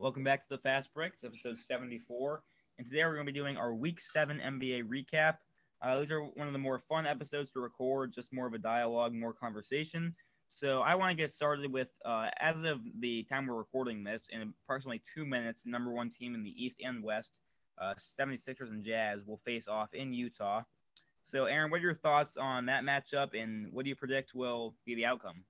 Welcome back to the Fast Breaks, episode 74. And today we're going to be doing our Week 7 NBA recap. Uh, these are one of the more fun episodes to record, just more of a dialogue, more conversation. So I want to get started with, uh, as of the time we're recording this, in approximately two minutes, the number one team in the East and West, uh, 76ers and Jazz, will face off in Utah. So, Aaron, what are your thoughts on that matchup, and what do you predict will be the outcome?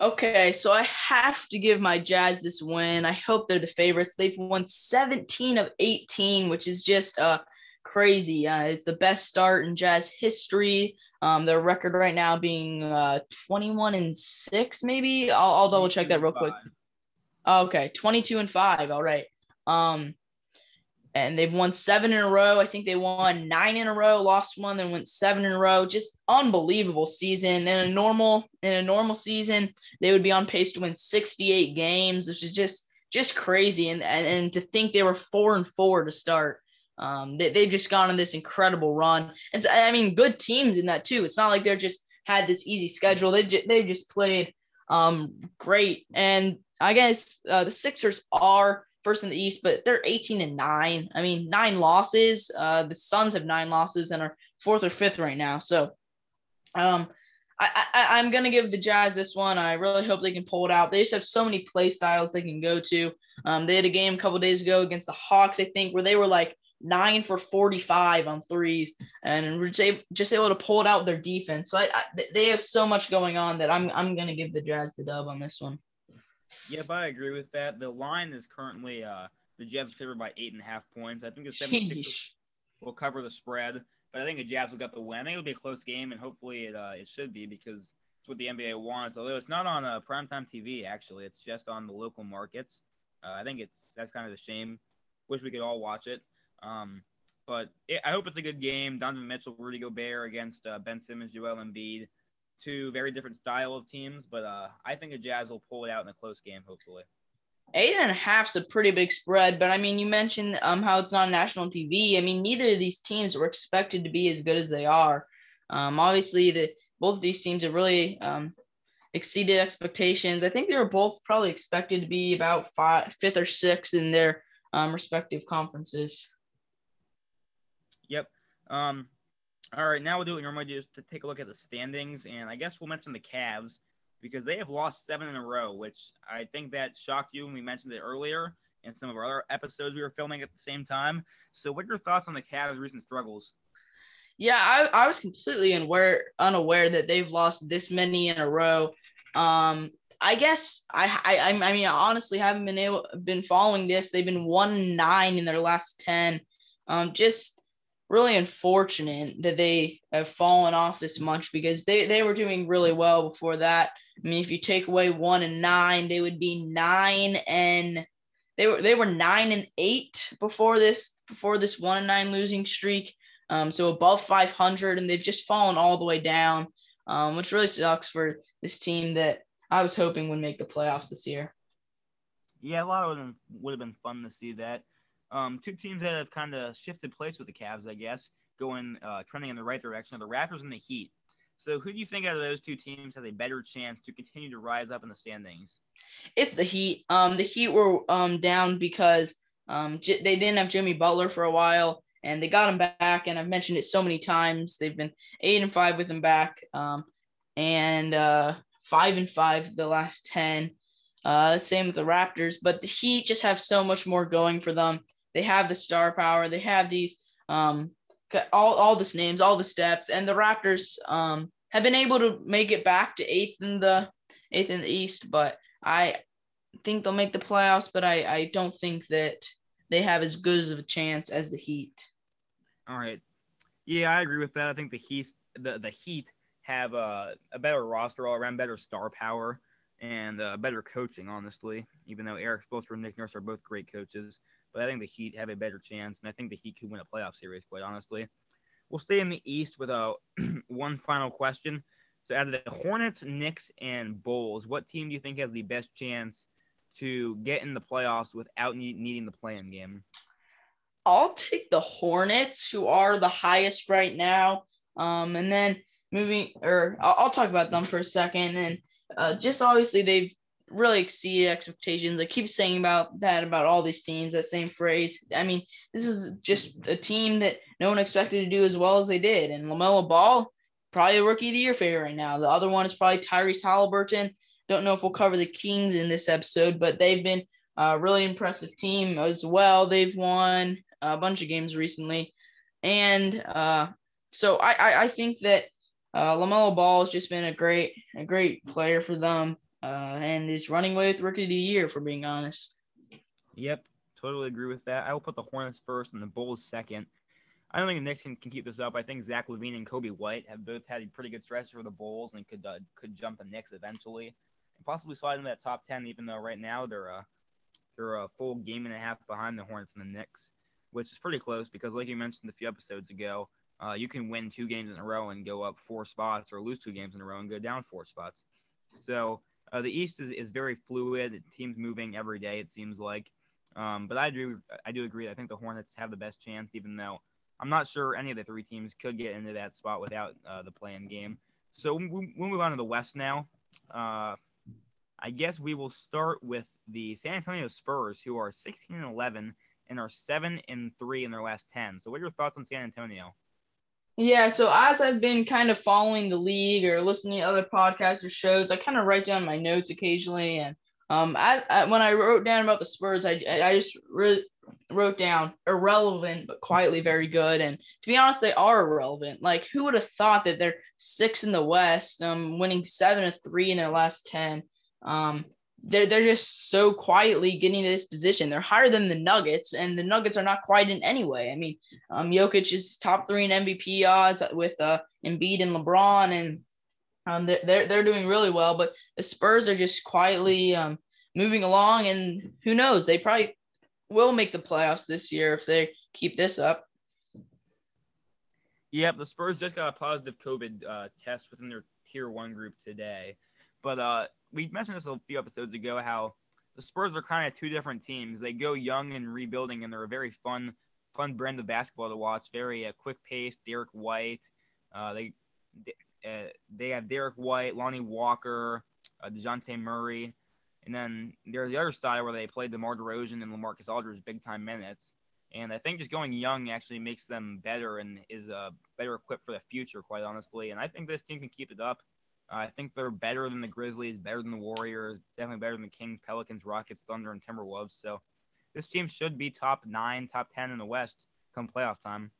Okay, so I have to give my Jazz this win. I hope they're the favorites. They've won 17 of 18, which is just uh crazy. Uh, it's the best start in Jazz history. Um, their record right now being uh 21 and six, maybe. I'll, I'll double check that real quick. Okay, 22 and five. All right. Um, and they've won seven in a row. I think they won nine in a row, lost one, then went seven in a row. Just unbelievable season. In a normal in a normal season, they would be on pace to win 68 games, which is just just crazy. And and, and to think they were four and four to start. Um, they, they've just gone on this incredible run. And so, I mean, good teams in that too. It's not like they're just had this easy schedule. They've, just, they've just played um, great. And I guess uh, the Sixers are first in the East, but they're 18 and nine. I mean, nine losses. Uh, the Suns have nine losses and are fourth or fifth right now. So, um, I, I I'm gonna give the Jazz this one. I really hope they can pull it out. They just have so many play styles they can go to. Um, they had a game a couple days ago against the Hawks, I think, where they were like nine for 45 on threes and we're just able to pull it out their defense. So I, I, they have so much going on that I'm I'm gonna give the Jazz the dub on this one. Yep, I agree with that. The line is currently uh, the Jazz favored by eight and a half points. I think the 76ers will cover the spread, but I think the Jazz will get the win. I think it'll be a close game, and hopefully it uh, it should be because it's what the NBA wants. Although it's not on uh, primetime TV, actually, it's just on the local markets. Uh, I think it's that's kind of a shame. Wish we could all watch it. Um, but it, I hope it's a good game. Donovan Mitchell, Rudy Gobert against uh, Ben Simmons, Joel Embiid two very different style of teams, but uh, I think the Jazz will pull it out in a close game, hopefully. Eight and a half's a pretty big spread, but I mean, you mentioned um how it's not national TV. I mean, neither of these teams were expected to be as good as they are. Um, obviously, the both of these teams have really um, exceeded expectations. I think they were both probably expected to be about five, fifth or sixth in their um, respective conferences. Yep. Um, all right, now we'll do what we normally do is to take a look at the standings, and I guess we'll mention the Cavs because they have lost seven in a row, which I think that shocked you when we mentioned it earlier in some of our other episodes we were filming at the same time. So, what are your thoughts on the Cavs' recent struggles? Yeah, I, I was completely unaware unaware that they've lost this many in a row. Um, I guess I, I I mean I honestly haven't been able been following this. They've been one nine in their last ten. Um, just really unfortunate that they have fallen off this much because they, they were doing really well before that. I mean, if you take away one and nine, they would be nine and they were they were nine and eight before this before this one and nine losing streak. Um, so above 500, and they've just fallen all the way down, um, which really sucks for this team that I was hoping would make the playoffs this year. Yeah, a lot of them would have been fun to see that. Um, two teams that have kind of shifted place with the Cavs, I guess, going uh, trending in the right direction are the Raptors and the Heat. So, who do you think out of those two teams has a better chance to continue to rise up in the standings? It's the Heat. Um, the Heat were um down because um j- they didn't have Jimmy Butler for a while, and they got him back. And I've mentioned it so many times. They've been eight and five with him back, um, and uh, five and five the last ten. Uh, same with the Raptors, but the Heat just have so much more going for them. They have the star power. They have these um all all this names, all this depth, and the Raptors um have been able to make it back to eighth in the eighth in the East. But I think they'll make the playoffs. But I I don't think that they have as good of a chance as the Heat. All right. Yeah, I agree with that. I think the Heat the the Heat have a, a better roster all around, better star power, and uh, better coaching. Honestly, even though Erik Spoelstra and Nick Nurse are both great coaches, but I think the Heat have a better chance, and I think the Heat could win a playoff series. Quite honestly, we'll stay in the East with a one final question. So, out of the Hornets, Knicks, and Bulls, what team do you think has the best chance to get in the playoffs without needing the play-in game? I'll take the Hornets, who are the highest right now. Um, and then moving, or I'll, I'll talk about them for a second. And uh, just obviously, they've really exceeded expectations. I keep saying about that about all these teams, that same phrase. I mean, this is just a team that no one expected to do as well as they did. And LaMelo Ball, probably a rookie of the year favorite right now. The other one is probably Tyrese Halliburton. Don't know if we'll cover the Kings in this episode, but they've been a really impressive team as well. They've won a bunch of games recently. And uh, so I, I, I think that uh, LaMelo Ball has just been a great a great player for them uh, and is running away with Rookie of the Year, for being honest. Yep, totally agree with that. I will put the Hornets first and the Bulls second. I don't think the Knicks can, can keep this up. I think Zach LaVine and Coby White have both had a pretty good stretch for the Bulls and could uh, could jump the Knicks eventually, and possibly slide into that top ten. Even though right now they're uh, they're a full game and a half behind the Hornets and the Knicks, which is pretty close because, like you mentioned a few episodes ago, uh, you can win two games in a row and go up four spots, or lose two games in a row and go down four spots. So uh, the East is, is very fluid. Teams moving every day, it seems like. Um, but I do I do agree. I think the Hornets have the best chance, even though I'm not sure any of the three teams could get into that spot without uh, the play-in game. So we'll, we'll move on to the West now. Uh, I guess we will start with the San Antonio Spurs, who are 16 and 11 and are seven and three in their last 10. So, what are your thoughts on San Antonio? Yeah, so as I've been kind of following the league or listening to other podcasts or shows, I kind of write down my notes occasionally. And um, I, I when I wrote down about the Spurs, I, I just re- wrote down irrelevant but quietly very good. And to be honest, they are irrelevant. Like, who would have thought that they're six in the West, um, winning seven of three in their last ten? Um, they're, they're just so quietly getting to this position. They're higher than the Nuggets, and the Nuggets are not quite in any way. I mean, um, Jokic is top three in MVP odds with uh, Embiid and LeBron, and um, they're, they're, they're doing really well. But the Spurs are just quietly um, moving along, and who knows? They probably will make the playoffs this year if they keep this up. Yep, the Spurs just got a positive COVID uh, test within their tier one group today. But uh, we mentioned this a few episodes ago how the Spurs are kind of two different teams. They go young and rebuilding, and they're a very fun, fun brand of basketball to watch. Very uh, quick pace. Derrick White. Uh, they uh, they have Derrick White, Lonnie Walker, uh, Dejounte Murray, and then there's the other style where they play DeMar DeRozan and LaMarcus Aldridge big time minutes. And I think just going young actually makes them better and is uh, better equipped for the future, quite honestly. And I think this team can keep it up. Uh, I think they're better than the Grizzlies, better than the Warriors, definitely better than the Kings, Pelicans, Rockets, Thunder, and Timberwolves. So this team should be top nine, top 10 in the West come playoff time.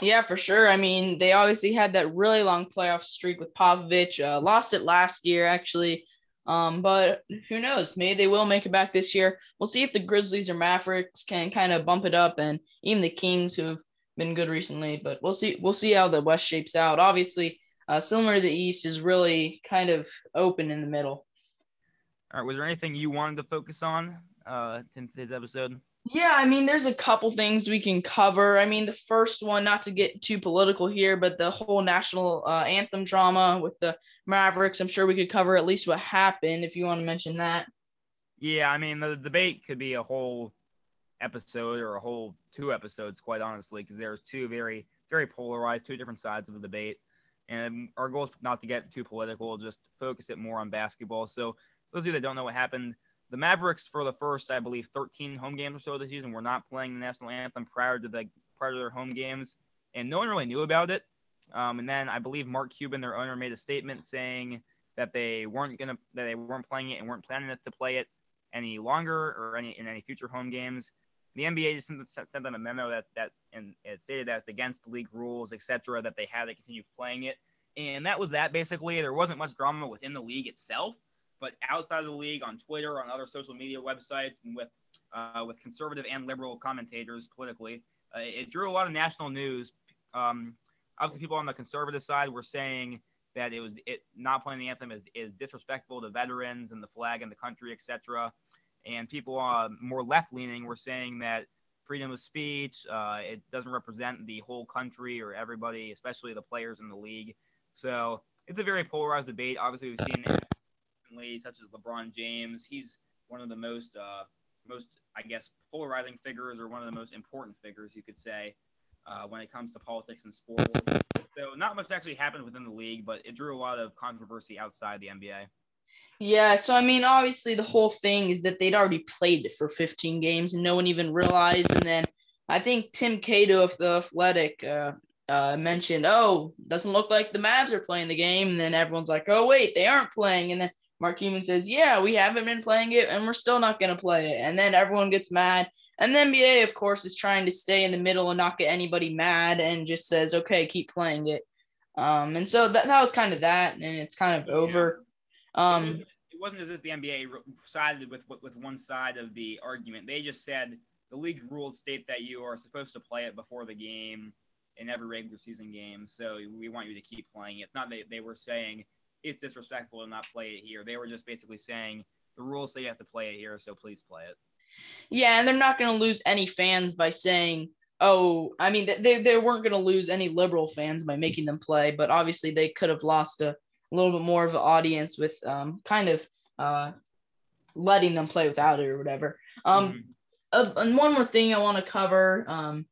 Yeah, for sure. I mean, they obviously had that really long playoff streak with Popovich. Uh, lost it last year, actually. Um, but who knows? Maybe they will make it back this year. We'll see if the Grizzlies or Mavericks can kind of bump it up, and even the Kings, who've been good recently. But we'll see. We'll see how the West shapes out. Obviously, uh, similar to the East, is really kind of open in the middle. All right. Was there anything you wanted to focus on uh, in today's episode? Yeah, I mean, there's a couple things we can cover. I mean, the first one, not to get too political here, but the whole national uh, anthem drama with the Mavericks. I'm sure we could cover at least what happened if you want to mention that. Yeah, I mean, the debate could be a whole episode or a whole two episodes, quite honestly, because there's two very, very polarized, two different sides of the debate. And our goal is not to get too political, just focus it more on basketball. So, those of you that don't know what happened, the Mavericks for the first, I believe, 13 home games or so the season were not playing the national anthem prior to the prior to their home games, and no one really knew about it. Um, and then I believe Mark Cuban, their owner, made a statement saying that they weren't gonna that they weren't playing it and weren't planning to play it any longer or any in any future home games. The NBA just sent, them a memo that that and it stated that it's against league rules, etc., that they had to continue playing it. And that was that basically. There wasn't much drama within the league itself, but outside of the league, on Twitter, on other social media websites, and with uh, with conservative and liberal commentators politically, uh, it drew a lot of national news. Um, obviously, people on the conservative side were saying that it was it not playing the anthem is, is disrespectful to veterans and the flag and the country, etc and people uh, more left leaning were saying that freedom of speech uh, it doesn't represent the whole country or everybody, especially the players in the league. So it's a very polarized debate. Obviously, we've seen it such as LeBron James. He's one of the most uh, most I guess polarizing figures or one of the most important figures you could say uh, when it comes to politics and sports. So not much actually happened within the league, but it drew a lot of controversy outside the NBA. Yeah, so I mean, obviously, the whole thing is that they'd already played it for 15 games and no one even realized. And then I think Tim Cato of the Athletic uh, uh, mentioned, oh, doesn't look like the Mavs are playing the game. And then everyone's like, oh, wait, they aren't playing. And then Mark Cuban says, yeah, we haven't been playing it and we're still not going to play it. And then everyone gets mad. And the NBA, of course, is trying to stay in the middle and not get anybody mad and just says, okay, keep playing it. Um, and so that, that was kind of that. And it's kind of over. Um, it wasn't as if the NBA sided with with one side of the argument. They just said the league rules state that you are supposed to play it before the game in every regular season game. So we want you to keep playing it. It's not that they were saying it's disrespectful to not play it here. They were just basically saying the rules say you have to play it here, so please play it. Yeah, and they're not going to lose any fans by saying, "Oh, I mean, they they weren't going to lose any liberal fans by making them play, but obviously they could have lost a a little bit more of an audience with um, kind of uh, letting them play without it or whatever. Um, mm-hmm. and one more thing I want to cover um,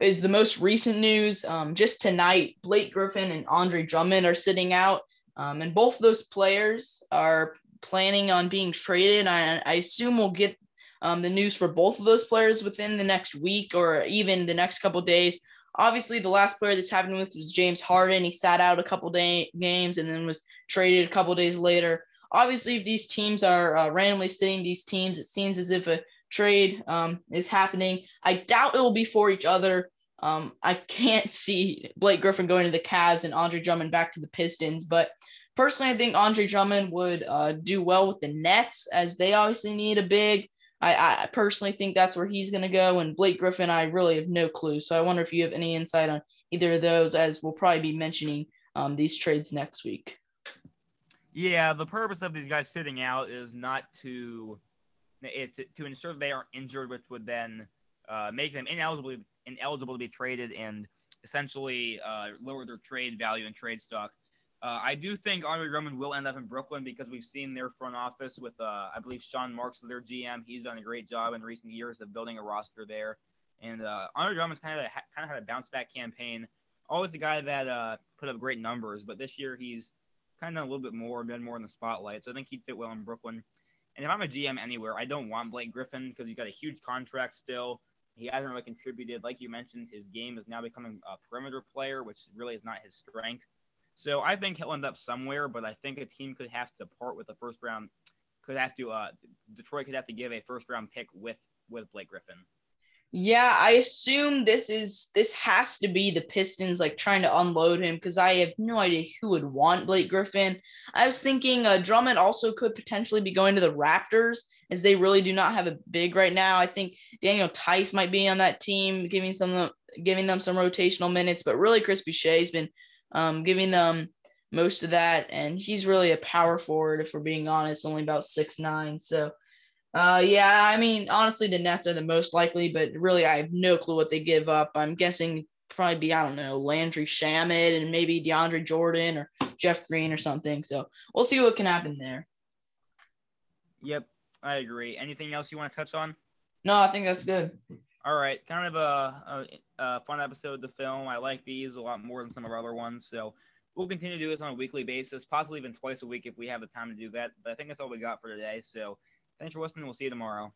is the most recent news. Um, just tonight, Blake Griffin and Andre Drummond are sitting out, um, and both those players are planning on being traded. I, I assume we'll get um, the news for both of those players within the next week or even the next couple days. Obviously, the last player this happened with was James Harden. He sat out a couple day games and then was traded a couple days later. Obviously, if these teams are uh, randomly sitting these teams, it seems as if a trade um, is happening. I doubt it will be for each other. Um, I can't see Blake Griffin going to the Cavs and Andre Drummond back to the Pistons, but personally, I think Andre Drummond would uh, do well with the Nets as they obviously need a big. I, I personally think that's where he's going to go. And Blake Griffin, I really have no clue. So I wonder if you have any insight on either of those, as we'll probably be mentioning um, these trades next week. Yeah, the purpose of these guys sitting out is not to is to, to ensure they aren't injured, which would then uh, make them ineligible ineligible to be traded and essentially uh, lower their trade value and trade stock. Uh, I do think Andre Drummond will end up in Brooklyn because we've seen their front office with, uh, I believe, Sean Marks, their GM. He's done a great job in recent years of building a roster there. And uh, Andre Drummond's kind of a, kind of had a bounce back campaign. Always a guy that uh, put up great numbers, but this year he's kind of a little bit more, been more in the spotlight. So I think he'd fit well in Brooklyn. And if I'm a GM anywhere, I don't want Blake Griffin because he's got a huge contract still. He hasn't really contributed. Like you mentioned, his game is now becoming a perimeter player, which really is not his strength. So I think he'll end up somewhere, but I think a team could have to part with the first round. Could have to uh, Detroit could have to give a first round pick with with Blake Griffin. Yeah, I assume this is this has to be the Pistons like trying to unload him because I have no idea who would want Blake Griffin. I was thinking uh, Drummond also could potentially be going to the Raptors as they really do not have a big right now. I think Daniel Tice might be on that team, giving some giving them some rotational minutes, but really Chris Boucher's been um, giving them most of that. And he's really a power forward, if we're being honest, only about six nine. So, uh, yeah, I mean, honestly, the Nets are the most likely, but really, I have no clue what they give up. I'm guessing probably be I don't know Landry Shamet and maybe DeAndre Jordan or Jeff Green or something. So we'll see what can happen there. Yep, I agree. Anything else you want to touch on? No, I think that's good. All right, kind of a, a, a, fun episode to film. I like these a lot more than some of our other ones, so we'll continue to do this on a weekly basis, possibly even twice a week if we have the time to do that. But I think that's all we got for today. So thanks for listening. We'll see you tomorrow.